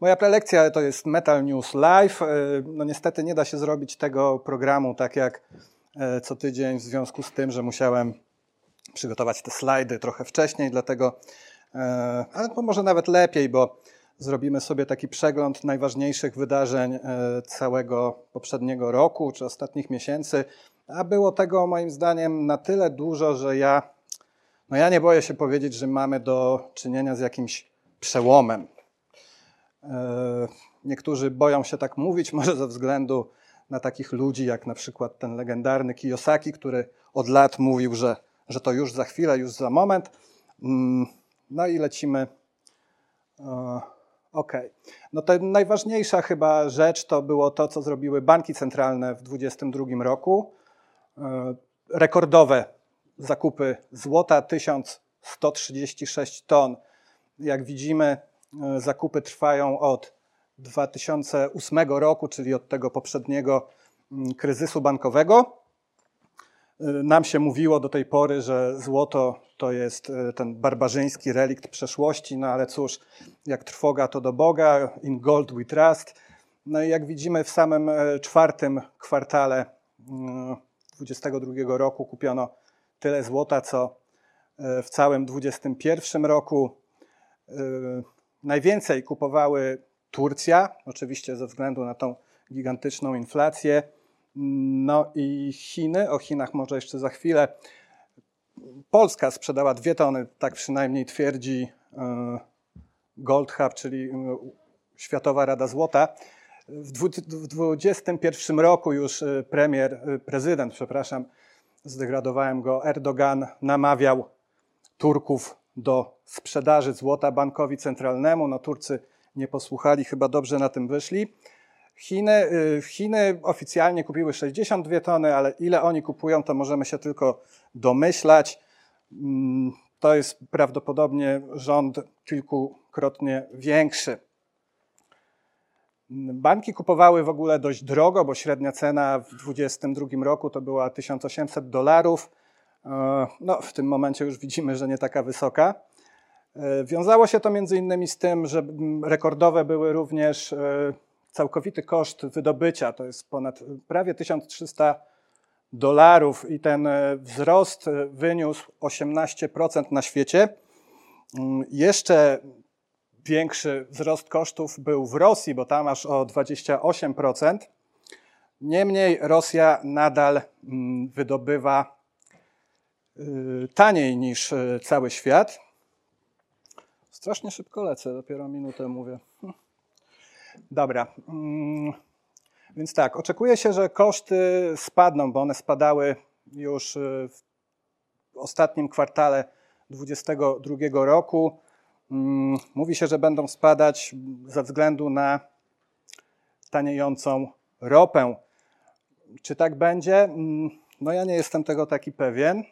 Moja prelekcja to jest Metal News Live. E, no niestety nie da się zrobić tego programu tak jak e, co tydzień w związku z tym, że musiałem przygotować te slajdy trochę wcześniej, dlatego, e, ale może nawet lepiej, bo zrobimy sobie taki przegląd najważniejszych wydarzeń całego poprzedniego roku czy ostatnich miesięcy, a było tego moim zdaniem na tyle dużo, że ja, no ja nie boję się powiedzieć, że mamy do czynienia z jakimś przełomem niektórzy boją się tak mówić, może ze względu na takich ludzi, jak na przykład ten legendarny Kiyosaki, który od lat mówił, że, że to już za chwilę, już za moment. Mm, no i lecimy. E, OK. No to najważniejsza chyba rzecz to było to, co zrobiły banki centralne w 2022 roku. E, rekordowe zakupy złota, 1136 ton. Jak widzimy, E, zakupy trwają od 2008 roku, czyli od tego poprzedniego mm, kryzysu bankowego. E, nam się mówiło do tej pory, że złoto to jest e, ten barbarzyński relikt przeszłości, no ale cóż, jak trwoga to do Boga, in gold we trust. No i jak widzimy w samym czwartym kwartale 2022 mm, roku kupiono tyle złota, co w całym 2021 roku. Najwięcej kupowały Turcja, oczywiście ze względu na tą gigantyczną inflację, no i Chiny. O Chinach może jeszcze za chwilę. Polska sprzedała dwie tony, tak przynajmniej twierdzi e, Gold Hub, czyli e, Światowa Rada Złota. W 2021 roku już e, premier, prezydent, przepraszam, zdegradowałem go, Erdogan namawiał Turków do sprzedaży złota bankowi centralnemu. No Turcy nie posłuchali, chyba dobrze na tym wyszli. Chiny, y, Chiny oficjalnie kupiły 62 tony, ale ile oni kupują, to możemy się tylko domyślać. Mm, to jest prawdopodobnie rząd kilkukrotnie większy. Banki kupowały w ogóle dość drogo, bo średnia cena w 2022 roku to była 1800 dolarów. E, no, w tym momencie już widzimy, że nie taka wysoka. E, wiązało się to między innymi z tym, że rekordowe były również e, całkowity koszt wydobycia, to jest ponad prawie 1300 dolarów i ten wzrost wyniósł 18% na świecie. Mm, jeszcze większy wzrost kosztów był w Rosji, bo tam aż o 28%. Niemniej Rosja nadal mm, wydobywa taniej niż y, cały świat. Strasznie szybko lecę, dopiero minutę mówię. Hm. Dobra. Mm, więc tak, oczekuje się, że koszty spadną, bo one spadały już y, w ostatnim kwartale 2022 roku. Mm, mówi się, że będą spadać ze względu na taniejącą ropę. Czy tak będzie? Mm, no ja nie jestem tego taki pewien.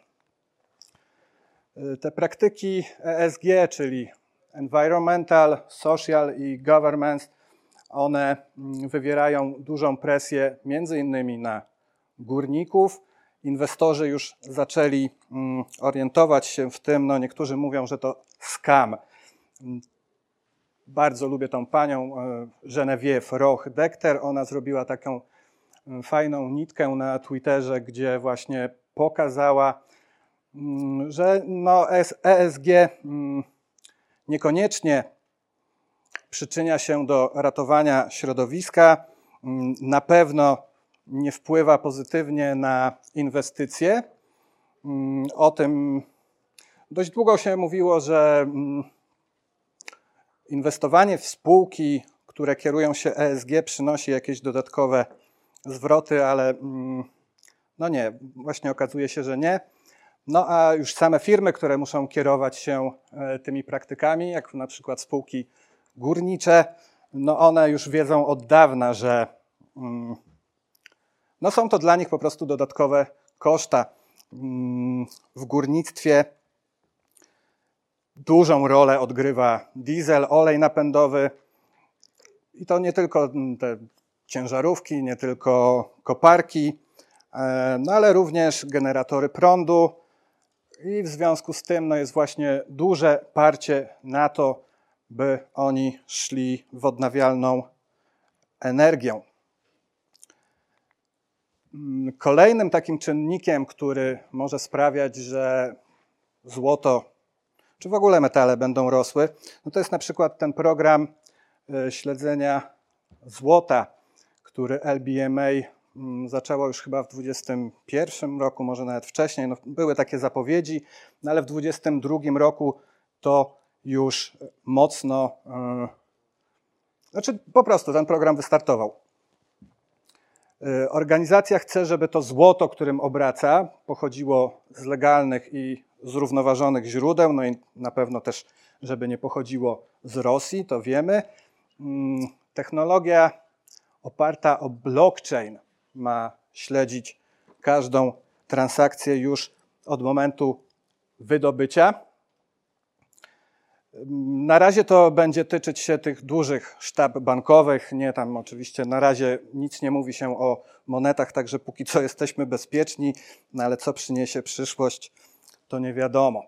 Te praktyki ESG, czyli Environmental, Social i Governance, one mm, wywierają dużą presję między innymi na górników. Inwestorzy już zaczęli mm, orientować się w tym, no niektórzy mówią, że to scam. Mm, bardzo lubię tą panią e, Genevieve Roch-Dekter. Ona zrobiła taką fajną nitkę na Twitterze, gdzie właśnie pokazała, że no ESG mm, niekoniecznie przyczynia się do ratowania środowiska, mm, na pewno nie wpływa pozytywnie na inwestycje. O tym dość długo się mówiło, że inwestowanie w spółki, które kierują się ESG, przynosi jakieś dodatkowe zwroty, ale no nie, właśnie okazuje się, że nie. No a już same firmy, które muszą kierować się e, tymi praktykami, jak na przykład spółki górnicze, no one już wiedzą od dawna, że mm, no są to dla nich po prostu dodatkowe koszta. Mm, w górnictwie dużą rolę odgrywa diesel, olej napędowy i to nie tylko mm, te ciężarówki, nie tylko koparki, e, no ale również generatory prądu, i w związku z tym no, jest właśnie duże parcie na to, by oni szli w odnawialną energię. Mm, kolejnym takim czynnikiem, który może sprawiać, że złoto czy w ogóle metale będą rosły, no to jest na przykład ten program e, śledzenia złota, który LBMA zaczęło już chyba w 2021 roku, może nawet wcześniej. No, były takie zapowiedzi, no ale w 2022 roku to już mocno, yy, znaczy po prostu ten program wystartował. Yy, organizacja chce, żeby to złoto, którym obraca, pochodziło z legalnych i zrównoważonych źródeł, no i na pewno też, żeby nie pochodziło z Rosji, to wiemy. Yy, technologia oparta o blockchain ma śledzić każdą transakcję już od momentu wydobycia. Na razie to będzie tyczyć się tych dużych sztab bankowych. Nie, tam oczywiście na razie nic nie mówi się o monetach, także póki co jesteśmy bezpieczni, no ale co przyniesie przyszłość, to nie wiadomo.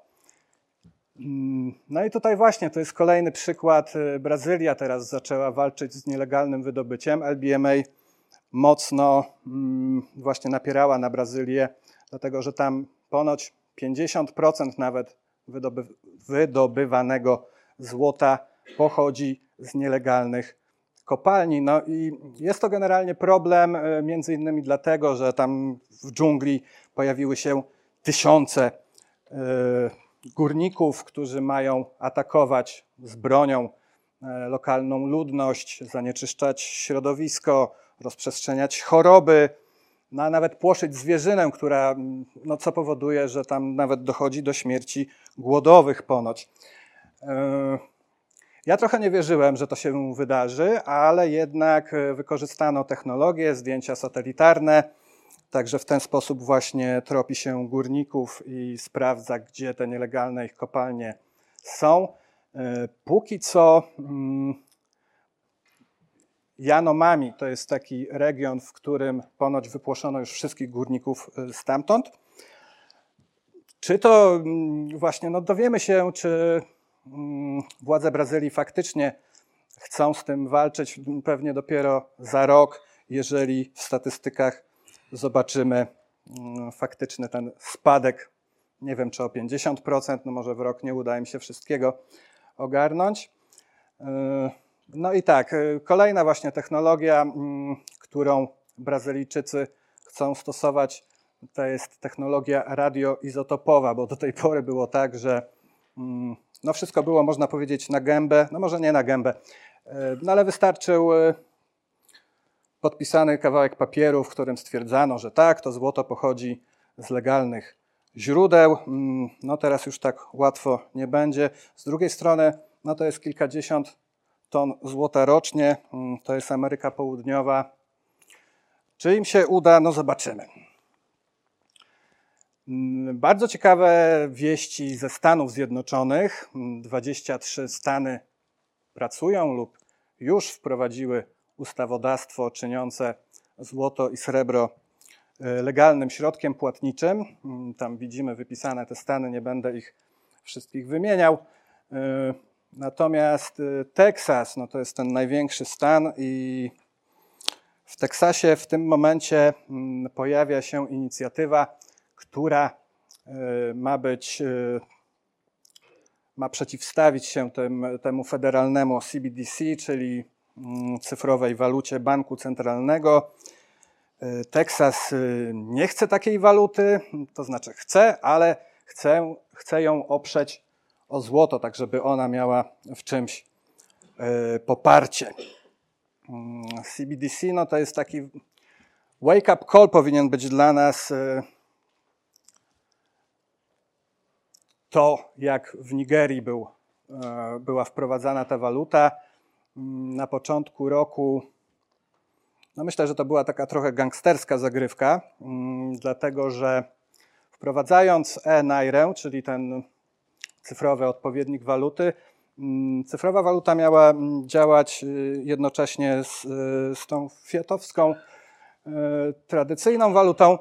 Mm, no i tutaj właśnie to jest kolejny przykład. Brazylia teraz zaczęła walczyć z nielegalnym wydobyciem. LBMA mocno mm, właśnie napierała na Brazylię, dlatego że tam ponoć 50% nawet wydoby, wydobywanego złota pochodzi z nielegalnych kopalni. No i jest to generalnie problem e, między innymi dlatego, że tam w dżungli pojawiły się tysiące e, górników, którzy mają atakować z bronią e, lokalną ludność, zanieczyszczać środowisko, rozprzestrzeniać choroby, no, a nawet płoszyć zwierzynę, która, no, co powoduje, że tam nawet dochodzi do śmierci głodowych ponoć. E, ja trochę nie wierzyłem, że to się wydarzy, ale jednak wykorzystano technologię, zdjęcia satelitarne, także w ten sposób właśnie tropi się górników i sprawdza, gdzie te nielegalne ich kopalnie są. E, póki co mm, Janomami to jest taki region, w którym ponoć wypłoszono już wszystkich górników stamtąd. Czy to mm, właśnie, no dowiemy się, czy mm, władze Brazylii faktycznie chcą z tym walczyć pewnie dopiero za rok, jeżeli w statystykach zobaczymy mm, faktyczny ten spadek, nie wiem czy o 50%, no może w rok nie uda im się wszystkiego ogarnąć. No i tak, yy, kolejna właśnie technologia, którą Brazylijczycy chcą stosować to jest technologia radioizotopowa, bo do tej pory było tak, że mm, no wszystko było, można powiedzieć, na gębę, no może nie na gębę, e, no ale wystarczył e, podpisany kawałek papieru, w którym stwierdzano, że tak, to złoto pochodzi z legalnych źródeł. Mm, no teraz już tak łatwo nie będzie. Z drugiej strony, no to jest kilkadziesiąt ton złota rocznie, mm, to jest Ameryka Południowa. Czy im się uda? No zobaczymy. Mm, bardzo ciekawe wieści ze Stanów Zjednoczonych. 23 mm, Stany pracują lub już wprowadziły ustawodawstwo czyniące złoto i srebro e, legalnym środkiem płatniczym. Tam widzimy wypisane te stany, nie będę ich wszystkich wymieniał. Natomiast e, Teksas, no to jest ten największy stan i w Teksasie w tym momencie pojawia się inicjatywa która e, ma być, e, ma przeciwstawić się tym, temu federalnemu CBDC, czyli mm, cyfrowej walucie banku centralnego. Teksas nie chce takiej waluty, to znaczy chce, ale chce, chce ją oprzeć o złoto, tak żeby ona miała w czymś poparcie. Mm, CBDC no to jest taki wake-up call powinien być dla nas to, jak w Nigerii był, e, była wprowadzana ta waluta. Mm, na początku roku, no myślę, że to była taka trochę gangsterska zagrywka, mm, dlatego że wprowadzając e-nairę, czyli ten cyfrowy odpowiednik waluty, mm, cyfrowa waluta miała działać y, jednocześnie z, y, z tą fiatowską, y, tradycyjną walutą.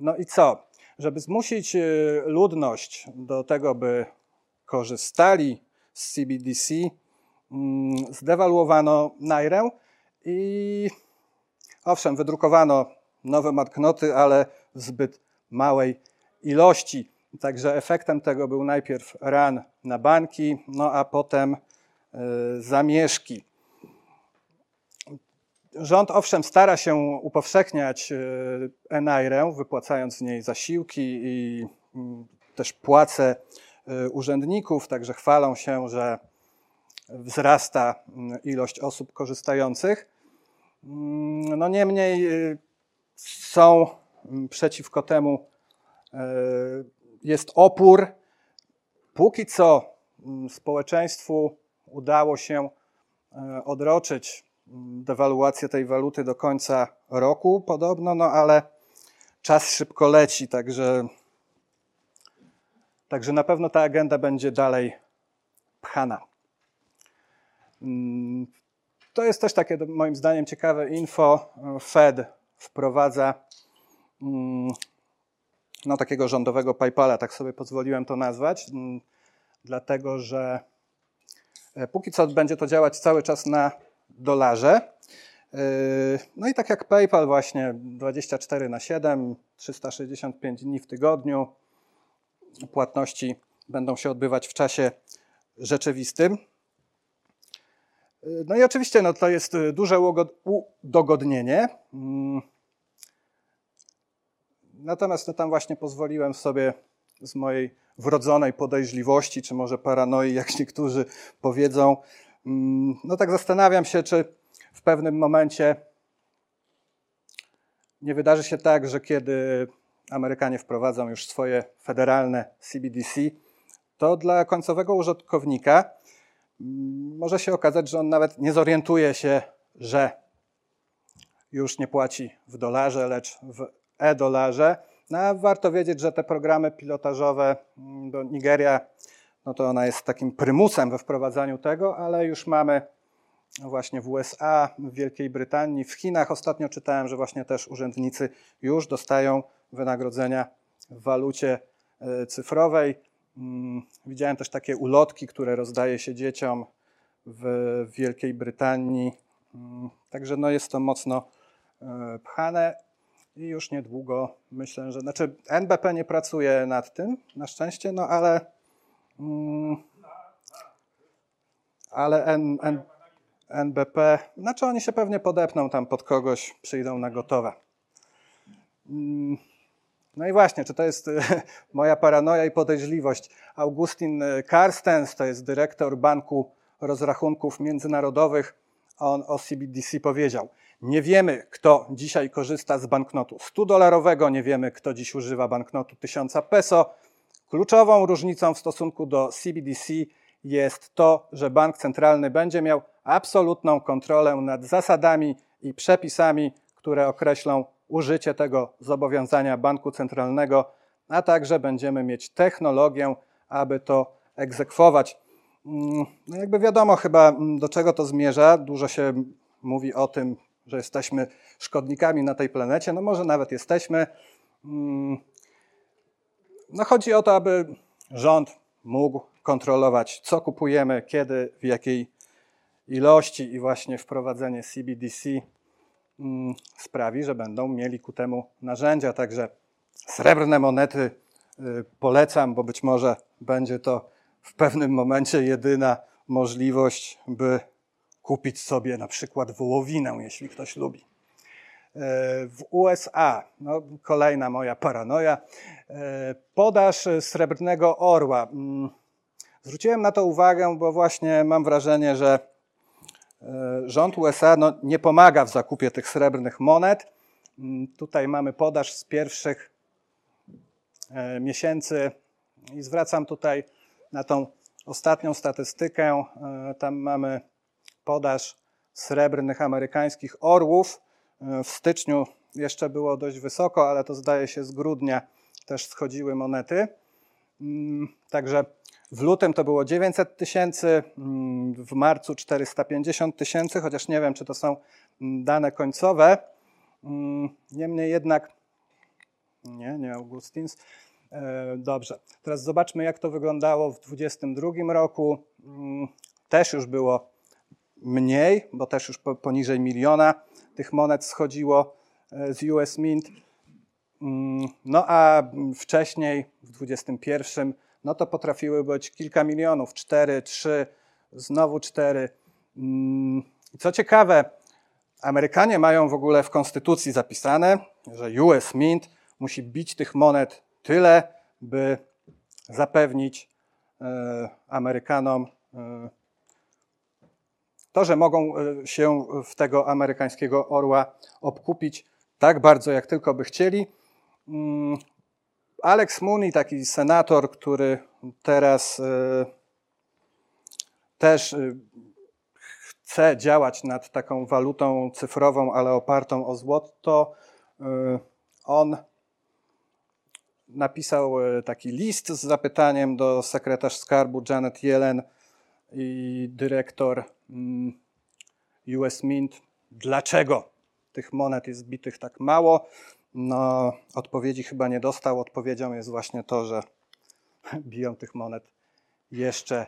No i co? żeby zmusić ludność do tego, by korzystali z CBDC, mm, zdewaluowano nairę i owszem, wydrukowano nowe banknoty, ale w zbyt małej ilości. Także efektem tego był najpierw ran na banki, no a potem y, zamieszki. Rząd owszem stara się upowszechniać e, NIR, wypłacając w niej zasiłki i mm, też płace e, urzędników, także chwalą się, że wzrasta mm, ilość osób korzystających. Mm, no niemniej e, są przeciwko temu, jest opór. Póki co społeczeństwu udało się odroczyć dewaluację tej waluty do końca roku podobno, no ale czas szybko leci, także, także na pewno ta agenda będzie dalej pchana. Mm, to jest też takie moim zdaniem ciekawe info. Fed wprowadza mm, no, takiego rządowego PayPala, tak sobie pozwoliłem to nazwać, mm, dlatego że e, póki co będzie to działać cały czas na dolarze. Yy, no i tak jak PayPal właśnie 24 na 7, 365 dni w tygodniu. Płatności będą się odbywać w czasie rzeczywistym. Yy, no i oczywiście no, to jest duże udogodnienie. Natomiast no, tam właśnie pozwoliłem sobie z mojej wrodzonej podejrzliwości, czy może paranoi, jak niektórzy powiedzą, Mm, no tak zastanawiam się, czy w pewnym momencie nie wydarzy się tak, że kiedy Amerykanie wprowadzą już swoje federalne CBDC, to dla końcowego użytkownika mm, może się okazać, że on nawet nie zorientuje się, że już nie płaci w dolarze, lecz w e-dolarze. No, warto wiedzieć, że te programy pilotażowe mm, do Nigeria no to ona jest takim prymusem we wprowadzaniu tego, ale już mamy właśnie w USA, w Wielkiej Brytanii, w Chinach. Ostatnio czytałem, że właśnie też urzędnicy już dostają wynagrodzenia w walucie e, cyfrowej. Mm, widziałem też takie ulotki, które rozdaje się dzieciom w Wielkiej Brytanii. Mm, także no jest to mocno e, pchane i już niedługo myślę, że znaczy NBP nie pracuje nad tym na szczęście, no ale Mm. ale N, N, NBP, znaczy oni się pewnie podepną tam pod kogoś, przyjdą na gotowe. Mm. No i właśnie, czy to jest moja paranoja i podejrzliwość? Augustin Karstens, to jest dyrektor Banku Rozrachunków Międzynarodowych, on o CBDC powiedział, nie wiemy, kto dzisiaj korzysta z banknotu 100-dolarowego, nie wiemy, kto dziś używa banknotu 1000 peso, Kluczową różnicą w stosunku do CBDC jest to, że bank centralny będzie miał absolutną kontrolę nad zasadami i przepisami, które określą użycie tego zobowiązania banku centralnego, a także będziemy mieć technologię, aby to egzekwować. Mm, no jakby wiadomo chyba, mm, do czego to zmierza. Dużo się mówi o tym, że jesteśmy szkodnikami na tej planecie. No może nawet jesteśmy. Mm, no chodzi o to, aby rząd mógł kontrolować, co kupujemy, kiedy, w jakiej ilości i właśnie wprowadzenie CBDC mm, sprawi, że będą mieli ku temu narzędzia. Także srebrne monety y, polecam, bo być może będzie to w pewnym momencie jedyna możliwość, by kupić sobie na przykład wołowinę, jeśli ktoś lubi. W USA, no, kolejna moja paranoja, e, podaż srebrnego orła. Mm, zwróciłem na to uwagę, bo właśnie mam wrażenie, że e, rząd USA no, nie pomaga w zakupie tych srebrnych monet. Mm, tutaj mamy podaż z pierwszych e, miesięcy i zwracam tutaj na tą ostatnią statystykę. Tam mamy podaż srebrnych amerykańskich orłów w styczniu jeszcze było dość wysoko, ale to zdaje się z grudnia też schodziły monety. Mm, także w lutym to było 900 tysięcy, mm, w marcu 450 tysięcy, chociaż nie wiem, czy to są mm, dane końcowe. Niemniej jednak, nie, nie Augustins. E, dobrze, teraz zobaczmy, jak to wyglądało w 2022 roku. Też już było mniej, bo też już poniżej miliona tych monet schodziło e, z US Mint. Mm, no a wcześniej, w 2021, no to potrafiły być kilka milionów, cztery, trzy, znowu cztery. Mm, co ciekawe, Amerykanie mają w ogóle w konstytucji zapisane, że US Mint musi bić tych monet tyle, by zapewnić e, Amerykanom e, to, że mogą e, się w tego amerykańskiego orła obkupić tak bardzo, jak tylko by chcieli. Mm, Alex Mooney, taki senator, który teraz też chce działać nad taką walutą cyfrową, ale opartą o złoto, on napisał e, taki list z zapytaniem do sekretarz skarbu Janet Yellen i dyrektor US Mint, dlaczego tych monet jest bitych tak mało. No, odpowiedzi chyba nie dostał. Odpowiedzią jest właśnie to, że biją tych monet jeszcze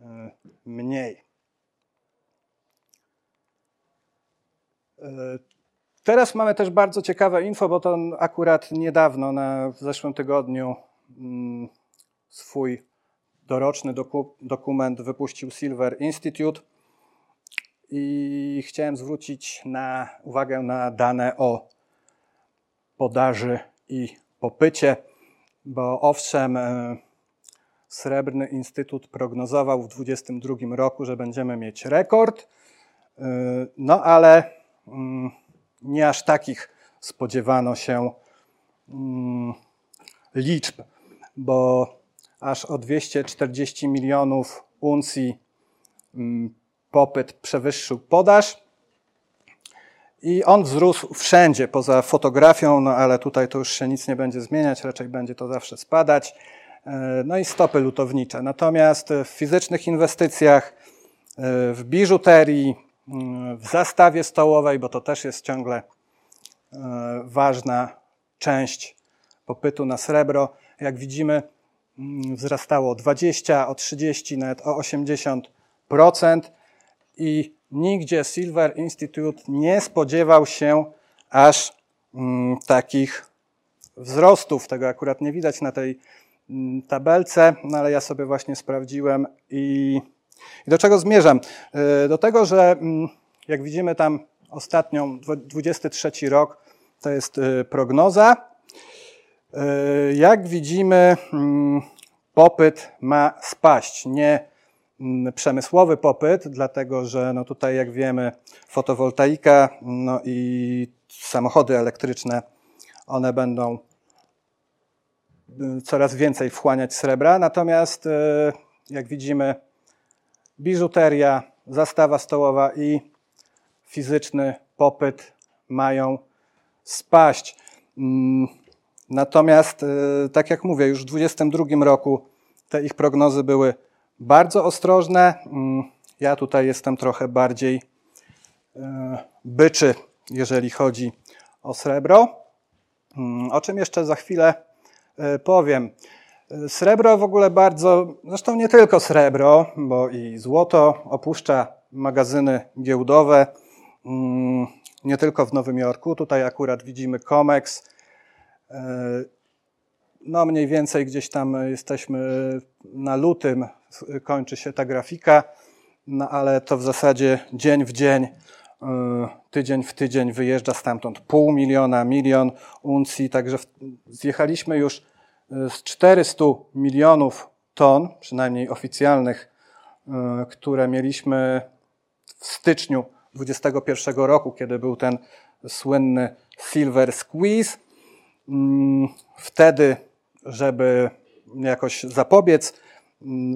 e, mniej. E, Teraz mamy też bardzo ciekawe info, bo to akurat niedawno, na, w zeszłym tygodniu, mm, swój doroczny doku, dokument wypuścił Silver Institute i chciałem zwrócić na, uwagę na dane o podaży i popycie, bo owszem, e, Srebrny Instytut prognozował w 2022 roku, że będziemy mieć rekord, e, no ale mm, nie aż takich spodziewano się mm, liczb, bo aż o 240 milionów uncji mm, popyt przewyższył podaż. I on wzrósł wszędzie, poza fotografią, no ale tutaj to już się nic nie będzie zmieniać, raczej będzie to zawsze spadać. E, no i stopy lutownicze. Natomiast w fizycznych inwestycjach, e, w biżuterii, w zastawie stołowej, bo to też jest ciągle e, ważna część popytu na srebro. Jak widzimy, wzrastało o 20, o 30, nawet o 80% i nigdzie Silver Institute nie spodziewał się aż mm, takich wzrostów. Tego akurat nie widać na tej mm, tabelce, no ale ja sobie właśnie sprawdziłem i i do czego zmierzam? E, do tego, że mm, jak widzimy tam ostatnią, 23 rok, to jest e, prognoza. E, jak widzimy, mm, popyt ma spaść. Nie przemysłowy popyt, dlatego że no tutaj, jak wiemy, fotowoltaika no i samochody elektryczne, one będą coraz więcej wchłaniać srebra. Natomiast, jak widzimy, biżuteria, zastawa stołowa i fizyczny popyt mają spaść. Mm, natomiast, y, tak jak mówię, już w 2022 roku te ich prognozy były bardzo ostrożne. Mm, ja tutaj jestem trochę bardziej y, byczy, jeżeli chodzi o srebro. Mm, o czym jeszcze za chwilę y, powiem. Srebro w ogóle bardzo, zresztą nie tylko srebro, bo i złoto opuszcza magazyny giełdowe, mm, nie tylko w Nowym Jorku. Tutaj akurat widzimy COMEX. E, no mniej więcej gdzieś tam jesteśmy na lutym, kończy się ta grafika, no ale to w zasadzie dzień w dzień, e, tydzień w tydzień wyjeżdża stamtąd pół miliona, milion uncji, także zjechaliśmy już z 400 milionów ton, przynajmniej oficjalnych, e, które mieliśmy w styczniu 2021 roku, kiedy był ten słynny Silver Squeeze. Mm, wtedy, żeby jakoś zapobiec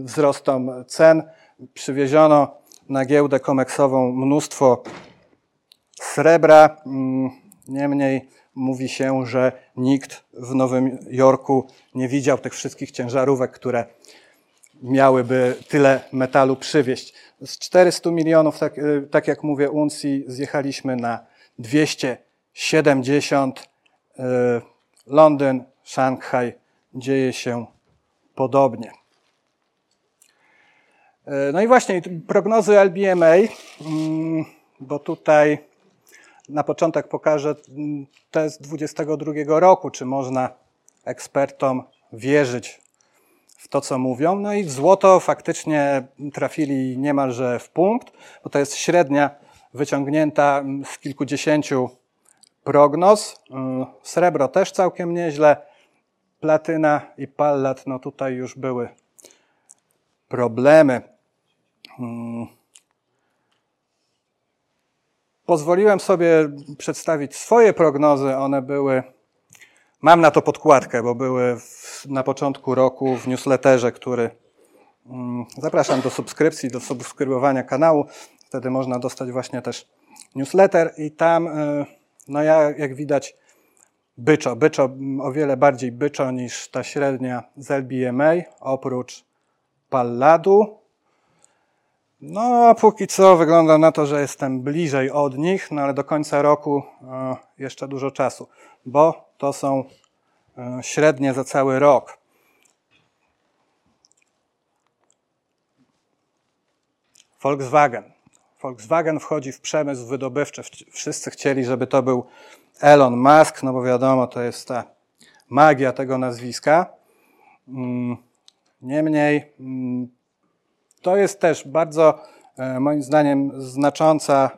wzrostom cen, przywieziono na giełdę komeksową mnóstwo srebra. Mm, niemniej mówi się, że nikt w Nowym Jorku nie widział tych wszystkich ciężarówek, które miałyby tyle metalu przywieźć. Z 400 milionów, tak, y, tak jak mówię, uncji zjechaliśmy na 270. Y, Londyn, Szanghaj, dzieje się podobnie. No i właśnie prognozy LBMA, mm, bo tutaj na początek pokażę test 22 roku, czy można ekspertom wierzyć w to, co mówią. No i złoto faktycznie trafili niemalże w punkt, bo to jest średnia wyciągnięta z kilkudziesięciu prognoz. Srebro też całkiem nieźle. Platyna i pallat, no tutaj już były problemy. Pozwoliłem sobie przedstawić swoje prognozy. One były, mam na to podkładkę, bo były w, na początku roku w newsletterze, który mm, zapraszam do subskrypcji, do subskrybowania kanału. Wtedy można dostać właśnie też newsletter i tam, y, no ja, jak widać, byczo, byczo, o wiele bardziej byczo niż ta średnia z LBMA, oprócz Palladu, no, póki co wygląda na to, że jestem bliżej od nich, no ale do końca roku e, jeszcze dużo czasu, bo to są e, średnie za cały rok. Volkswagen. Volkswagen wchodzi w przemysł wydobywczy. Wszyscy chcieli, żeby to był Elon Musk, no bo wiadomo, to jest ta magia tego nazwiska. Mm, niemniej mm, to jest też bardzo, e, moim zdaniem, znacząca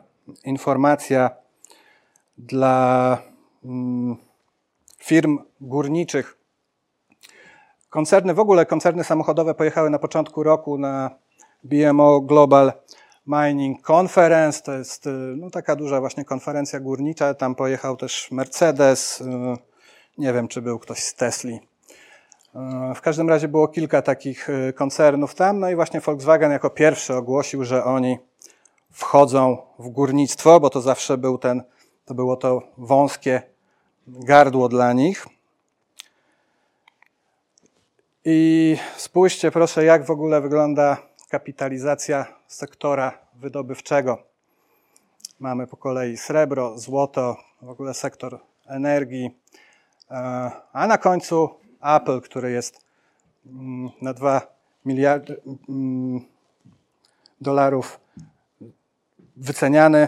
informacja dla mm, firm górniczych. Koncerny, w ogóle koncerny samochodowe pojechały na początku roku na BMO Global Mining Conference. To jest e, no, taka duża właśnie konferencja górnicza. Tam pojechał też Mercedes. E, nie wiem, czy był ktoś z Tesli. E, w każdym razie było kilka takich e, koncernów tam, no i właśnie Volkswagen jako pierwszy ogłosił, że oni wchodzą w górnictwo, bo to zawsze był ten, to było to wąskie gardło dla nich. I spójrzcie proszę, jak w ogóle wygląda kapitalizacja sektora wydobywczego. Mamy po kolei srebro, złoto, w ogóle sektor energii, e, a na końcu Apple, który jest mm, na 2 miliardy mm, dolarów wyceniany.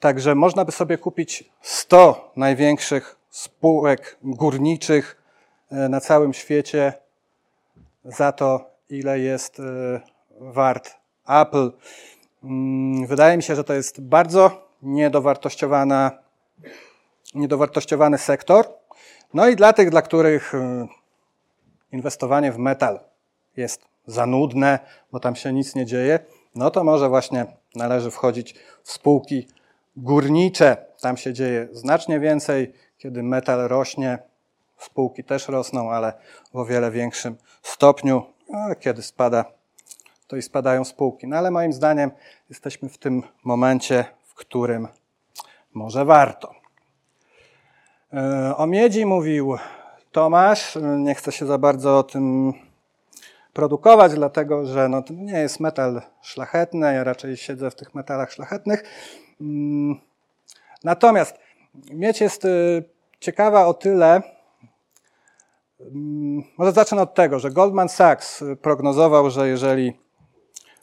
Także można by sobie kupić 100 największych spółek górniczych e, na całym świecie za to, ile jest e, wart Apple. Mm, wydaje mi się, że to jest bardzo niedowartościowana, niedowartościowany sektor. No i dla tych, dla których y, inwestowanie w metal jest za nudne, bo tam się nic nie dzieje, no to może właśnie należy wchodzić w spółki górnicze. Tam się dzieje znacznie więcej. Kiedy metal rośnie, spółki też rosną, ale w o wiele większym stopniu. A kiedy spada, to i spadają spółki. No ale moim zdaniem jesteśmy w tym momencie, w którym może warto. E, o miedzi mówił Tomasz. Nie chcę się za bardzo o tym produkować, dlatego że no, to nie jest metal szlachetny. Ja raczej siedzę w tych metalach szlachetnych. Mm, natomiast miedź jest y, ciekawa o tyle, mm, może zacznę od tego, że Goldman Sachs prognozował, że jeżeli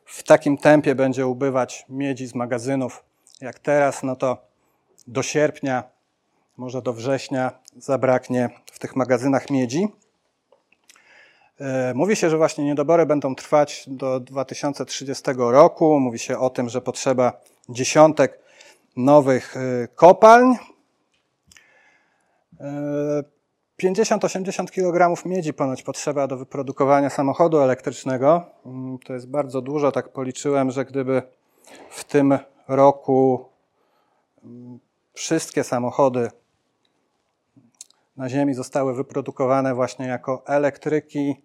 w takim tempie będzie ubywać miedzi z magazynów jak teraz, no to do sierpnia może do września zabraknie w tych magazynach miedzi. E, mówi się, że właśnie niedobory będą trwać do 2030 roku. Mówi się o tym, że potrzeba dziesiątek nowych e, kopalń. 50-80 e, kg miedzi ponoć potrzeba do wyprodukowania samochodu elektrycznego. Mm, to jest bardzo dużo, tak policzyłem, że gdyby w tym roku mm, wszystkie samochody na Ziemi zostały wyprodukowane właśnie jako elektryki,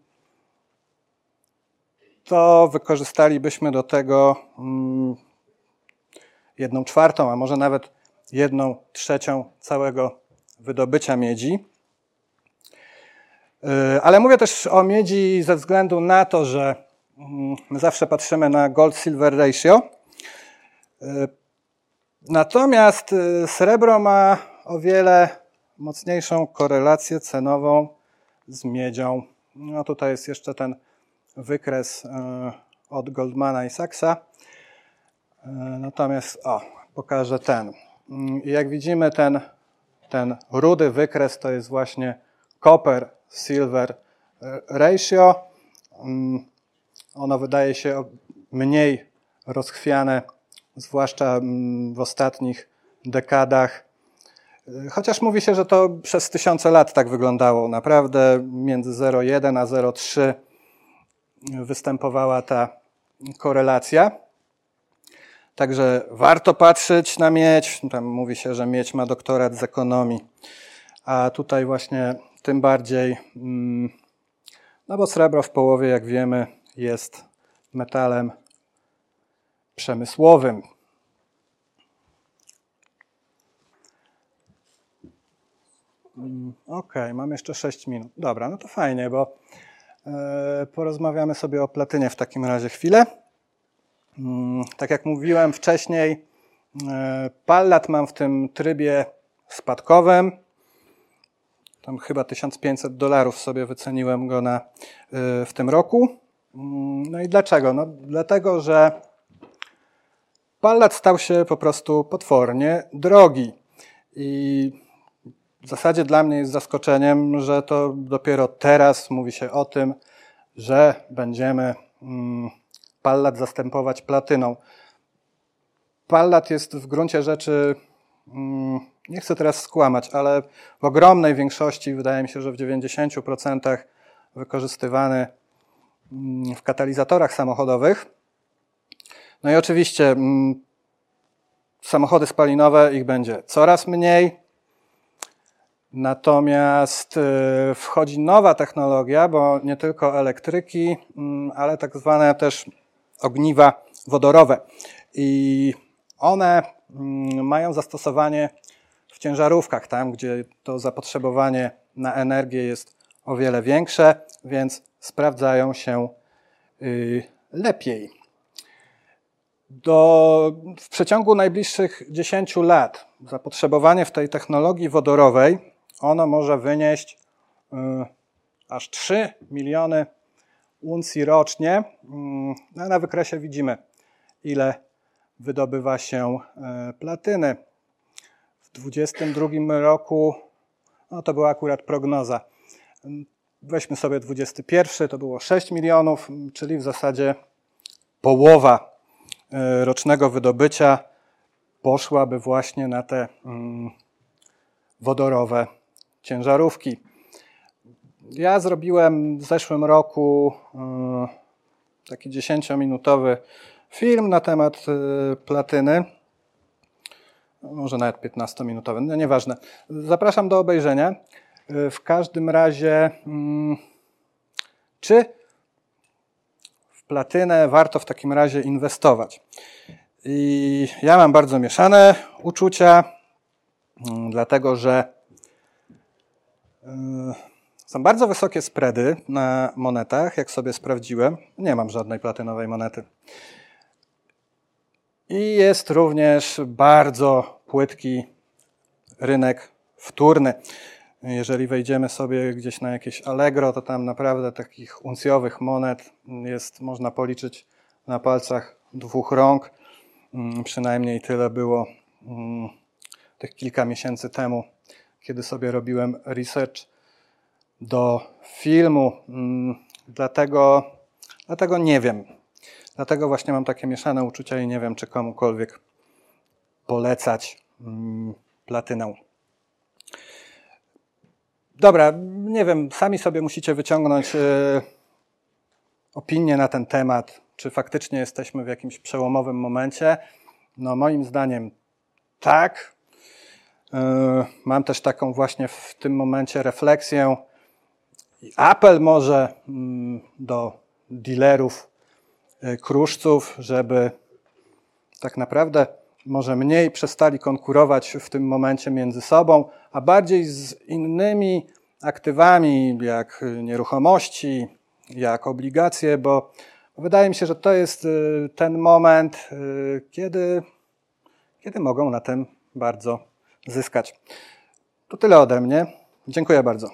to wykorzystalibyśmy do tego mm, jedną czwartą, a może nawet jedną trzecią całego wydobycia miedzi. Y, ale mówię też o miedzi ze względu na to, że mm, zawsze patrzymy na gold-silver ratio. Y, natomiast y, srebro ma o wiele mocniejszą korelację cenową z miedzią. No tutaj jest jeszcze ten wykres e, od Goldmana i Saxa. E, natomiast, o, pokażę ten. Mm, jak widzimy, ten, ten rudy wykres to jest właśnie copper-silver ratio. Mm, ono wydaje się mniej rozchwiane, zwłaszcza mm, w ostatnich dekadach. Chociaż mówi się, że to przez tysiące lat tak wyglądało. Naprawdę między 0,1 a 0,3 występowała ta korelacja. Także warto patrzeć na miedź. Tam mówi się, że miedź ma doktorat z ekonomii. A tutaj właśnie tym bardziej, mm, no bo srebro w połowie, jak wiemy, jest metalem przemysłowym. Mm, ok, mam jeszcze 6 minut. Dobra, no to fajnie, bo e, porozmawiamy sobie o platynie w takim razie chwilę. Mm, tak jak mówiłem wcześniej, e, pallat mam w tym trybie spadkowym. Tam chyba 1500 dolarów sobie wyceniłem go na, e, w tym roku. Mm, no i dlaczego? No, dlatego, że pallat stał się po prostu potwornie drogi. I w zasadzie dla mnie jest zaskoczeniem, że to dopiero teraz mówi się o tym, że będziemy mm, pallat zastępować platyną. Pallat jest w gruncie rzeczy, mm, nie chcę teraz skłamać, ale w ogromnej większości, wydaje mi się, że w 90% wykorzystywany mm, w katalizatorach samochodowych. No i oczywiście samochody spalinowe, ich będzie coraz mniej, Natomiast y, wchodzi nowa technologia, bo nie tylko elektryki, mm, ale tak zwane też ogniwa wodorowe. I one mm, mają zastosowanie w ciężarówkach, tam gdzie to zapotrzebowanie na energię jest o wiele większe, więc sprawdzają się y, lepiej. Do, w przeciągu najbliższych 10 lat zapotrzebowanie w tej technologii wodorowej ono może wynieść y, aż 3 miliony uncji rocznie. Mm, no, na wykresie widzimy, ile wydobywa się y, platyny. W 2022 roku, no to była akurat prognoza. Weźmy sobie 21, to było 6 milionów, czyli w zasadzie połowa y, rocznego wydobycia poszłaby właśnie na te mm, wodorowe ciężarówki. Ja zrobiłem w zeszłym roku e, taki 10-minutowy film na temat e, platyny. Może nawet 15-minutowy, no nieważne. Zapraszam do obejrzenia. E, w każdym razie, mm, czy w platynę warto w takim razie inwestować? I ja mam bardzo mieszane uczucia, mm, dlatego że są bardzo wysokie spready na monetach, jak sobie sprawdziłem. Nie mam żadnej platynowej monety. I jest również bardzo płytki rynek wtórny. Jeżeli wejdziemy sobie gdzieś na jakieś Allegro, to tam naprawdę takich uncjowych monet jest, można policzyć na palcach dwóch rąk. Mm, przynajmniej tyle było mm, tych kilka miesięcy temu kiedy sobie robiłem research do filmu. Mm, dlatego, dlatego nie wiem. Dlatego właśnie mam takie mieszane uczucia i nie wiem, czy komukolwiek polecać mm, platynę. Dobra, nie wiem, sami sobie musicie wyciągnąć y, opinię na ten temat, czy faktycznie jesteśmy w jakimś przełomowym momencie. No, moim zdaniem tak, mam też taką właśnie w tym momencie refleksję. Apel może mm, do dealerów e, kruszców, żeby tak naprawdę może mniej przestali konkurować w tym momencie między sobą, a bardziej z innymi aktywami, jak nieruchomości, jak obligacje, bo wydaje mi się, że to jest e, ten moment, kiedy, kiedy mogą na tym bardzo zyskać. To tyle ode mnie. Dziękuję bardzo.